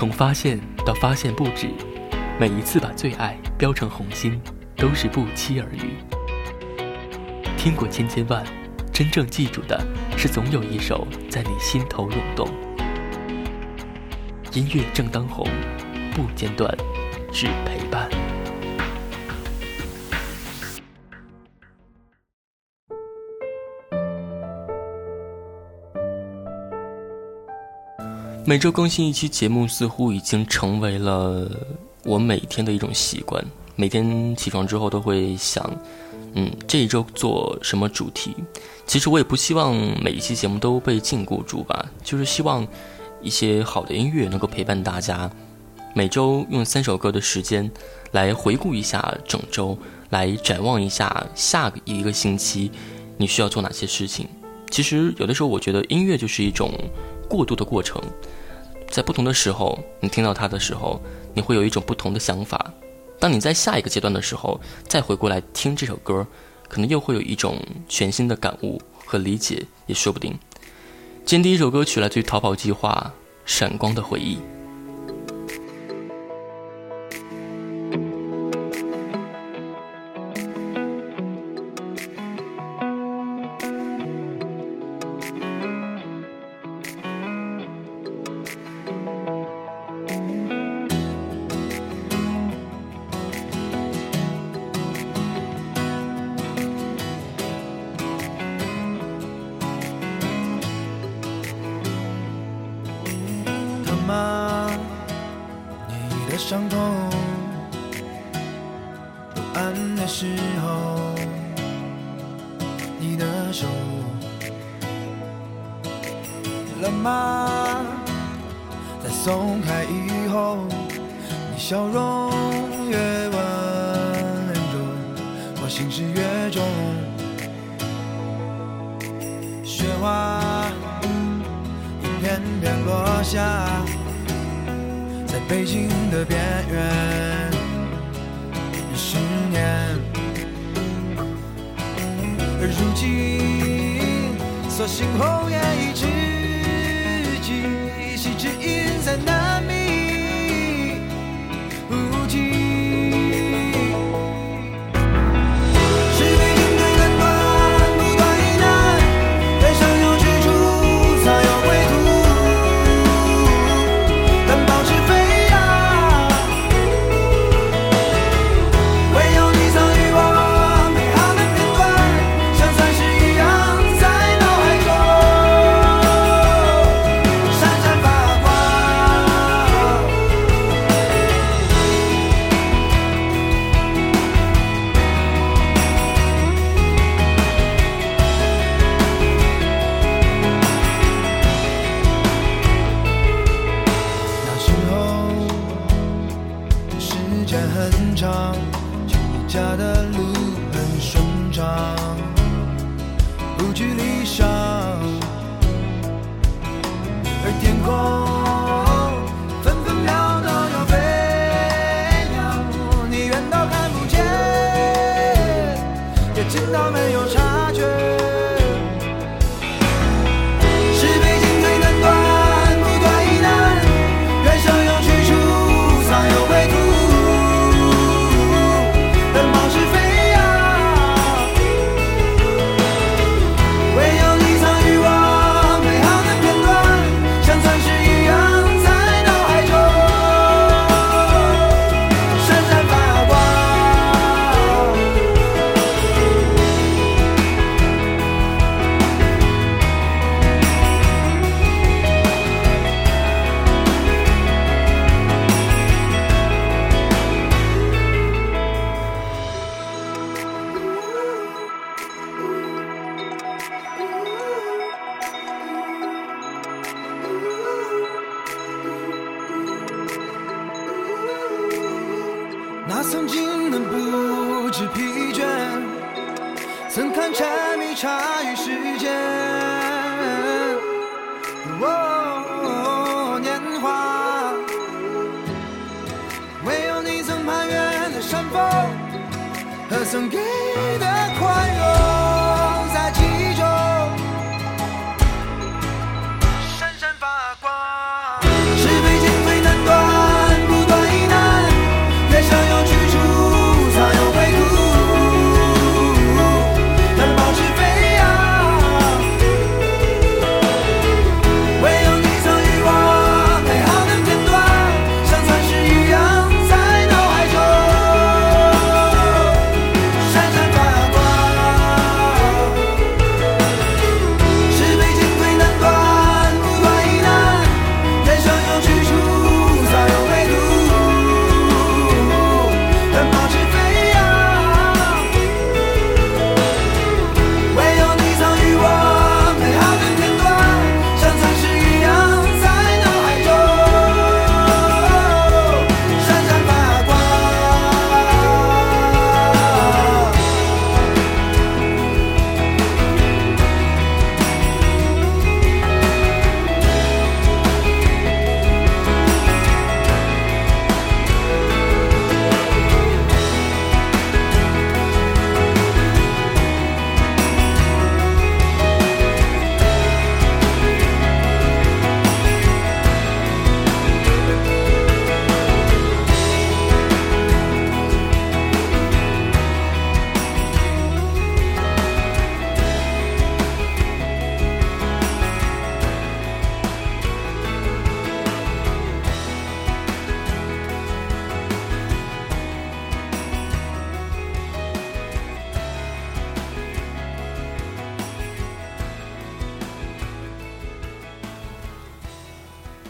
从发现到发现不止，每一次把最爱标成红心，都是不期而遇。听过千千万，真正记住的是总有一首在你心头涌动。音乐正当红，不间断，只陪伴。每周更新一期节目，似乎已经成为了我每天的一种习惯。每天起床之后都会想，嗯，这一周做什么主题？其实我也不希望每一期节目都被禁锢住吧，就是希望一些好的音乐能够陪伴大家。每周用三首歌的时间来回顾一下整周，来展望一下下一个星期你需要做哪些事情。其实有的时候我觉得音乐就是一种过渡的过程。在不同的时候，你听到它的时候，你会有一种不同的想法。当你在下一个阶段的时候，再回过来听这首歌，可能又会有一种全新的感悟和理解，也说不定。今天第一首歌曲来自于逃跑计划，《闪光的回忆》。松开以后，你笑容越温柔，我心事越重。雪花一片片落下。在北京的边缘，十年，而如今，所幸红颜一知，指引在那和。曾给的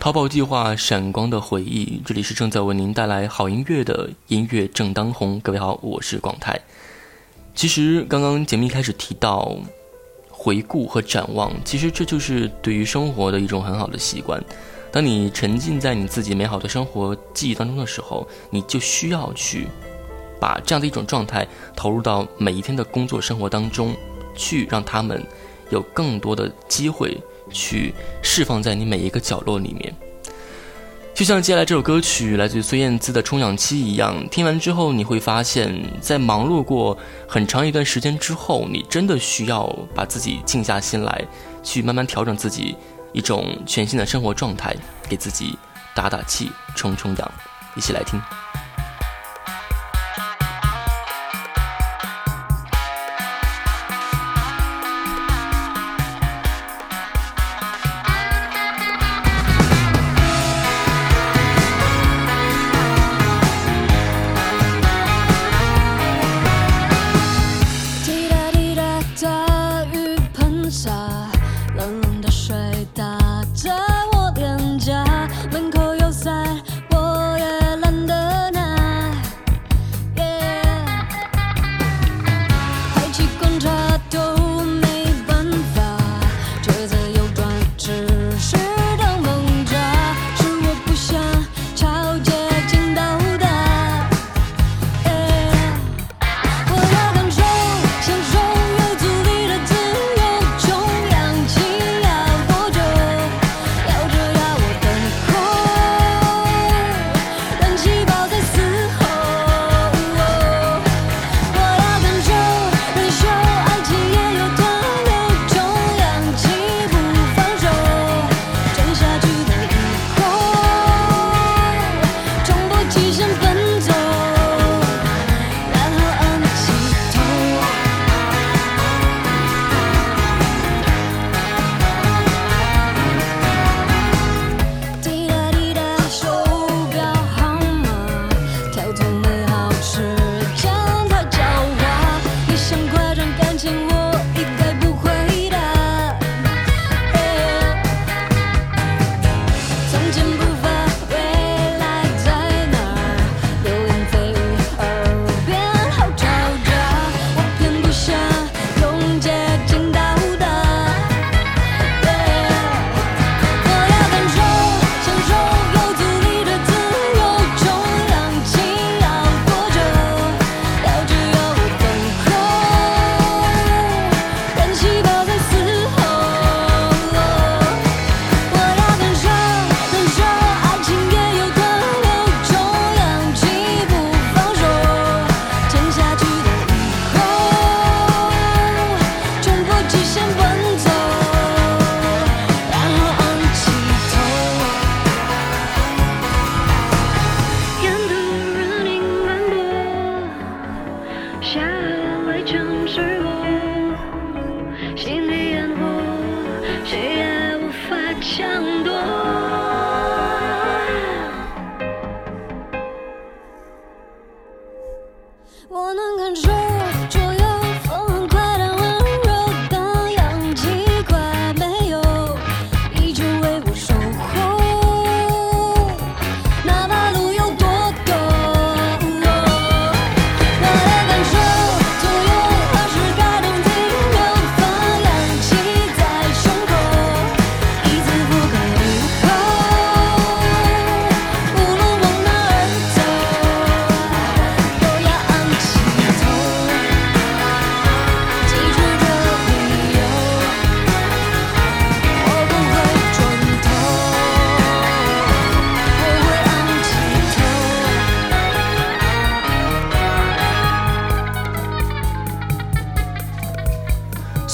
淘宝计划闪光的回忆，这里是正在为您带来好音乐的音乐正当红。各位好，我是广泰。其实刚刚节目一开始提到回顾和展望，其实这就是对于生活的一种很好的习惯。当你沉浸在你自己美好的生活记忆当中的时候，你就需要去把这样的一种状态投入到每一天的工作生活当中，去让他们有更多的机会去释放在你每一个角落里面。就像接下来这首歌曲来自于孙燕姿的《充氧期》一样，听完之后你会发现，在忙碌过很长一段时间之后，你真的需要把自己静下心来，去慢慢调整自己。一种全新的生活状态，给自己打打气、充充氧，一起来听。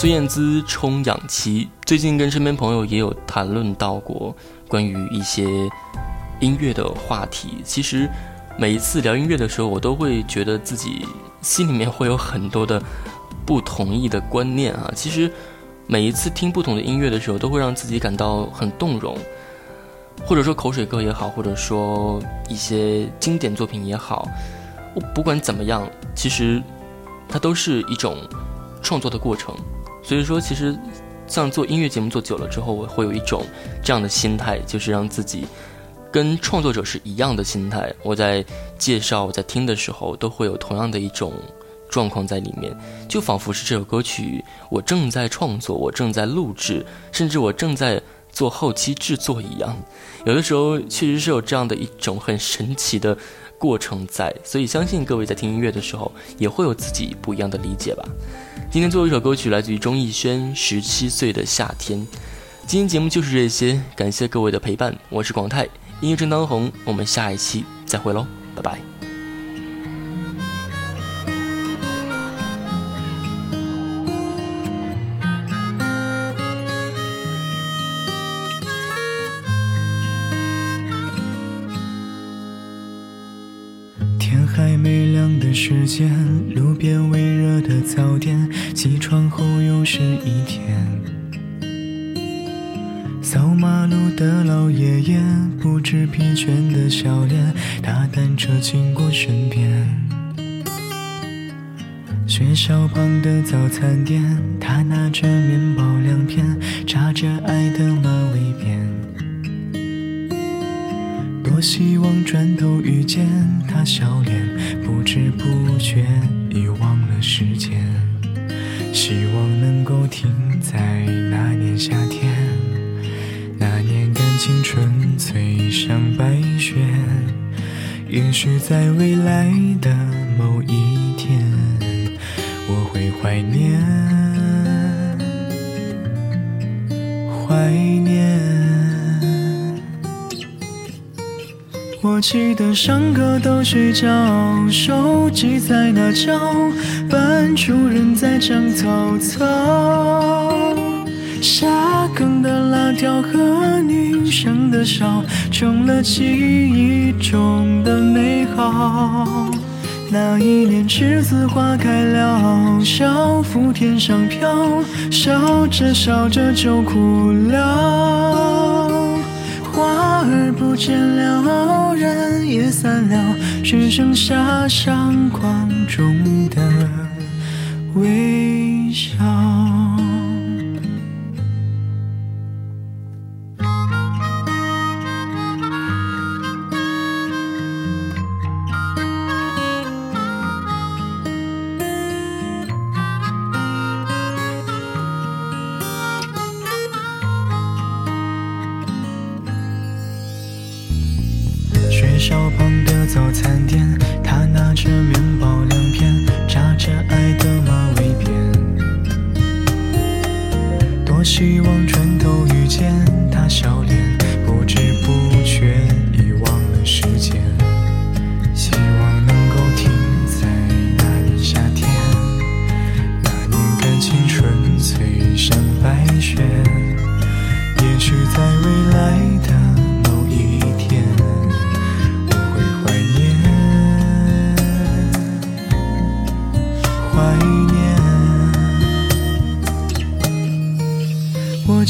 孙燕姿充氧期，最近跟身边朋友也有谈论到过关于一些音乐的话题。其实每一次聊音乐的时候，我都会觉得自己心里面会有很多的不同意的观念啊。其实每一次听不同的音乐的时候，都会让自己感到很动容，或者说口水歌也好，或者说一些经典作品也好，我不管怎么样，其实它都是一种创作的过程。所以说，其实，像做音乐节目做久了之后，我会有一种这样的心态，就是让自己跟创作者是一样的心态。我在介绍、我在听的时候，都会有同样的一种状况在里面，就仿佛是这首歌曲我正在创作，我正在录制，甚至我正在做后期制作一样。有的时候确实是有这样的一种很神奇的。过程在，所以相信各位在听音乐的时候也会有自己不一样的理解吧。今天最后一首歌曲来自于钟意轩《十七岁的夏天》。今天节目就是这些，感谢各位的陪伴，我是广泰，音乐正当红，我们下一期再会喽，拜拜。天还没亮的时间，路边微热的早点，是一天。扫马路的老爷爷，不知疲倦的笑脸，踏单车经过身边。学校旁的早餐店，他拿着面包两片，插着爱的马尾辫。多希望转头遇见他笑脸，不知不觉已忘了时间。希望能够停在那年夏天，那年感情纯粹像白雪。也许在未来的某一天，我会怀念，我记得上课都睡觉，手机在那叫，班主任在讲曹操。下课的辣条和女生的笑，成了记忆中的美好。那一年栀子花开了，小腹天上飘，笑着笑着就哭了。而不见了，人也散了，只剩下相框中的微笑。学校旁的早餐店他拿着面包两片夹着爱的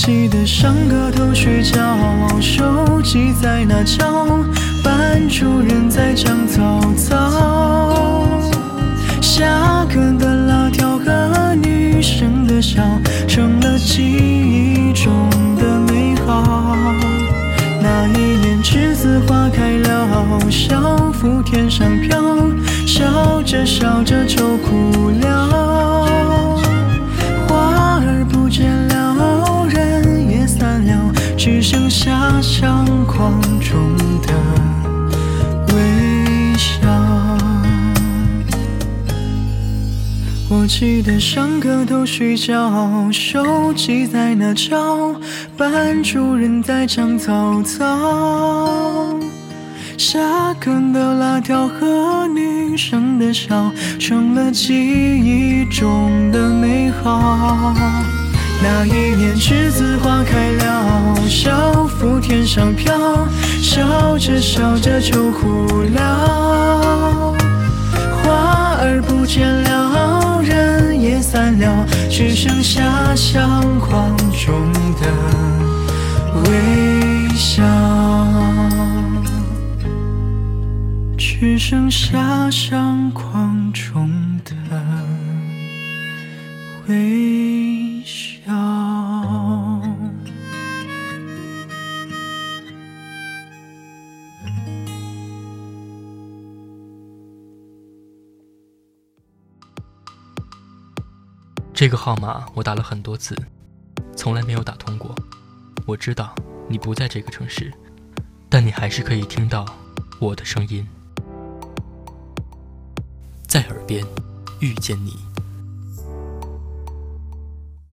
记得上个头睡觉，手机在那叫，班主任在讲早操。下课的辣条和女生的笑，成了记忆中的美好。那一年栀子花开了，校服天上飘，笑着笑着就哭相框中的微笑。我记得上课都睡觉，手机在那吵，班主任在讲早操。下课的辣条和女生的笑，成了记忆中的美好。那一年栀子花开了，小腹天上飘，笑着笑着就哭了。花儿不见了，人也散了，只剩下相框中的微笑，只剩下相框中的微笑。这个号码我打了很多次，从来没有打通过。我知道你不在这个城市，但你还是可以听到我的声音，在耳边遇见你。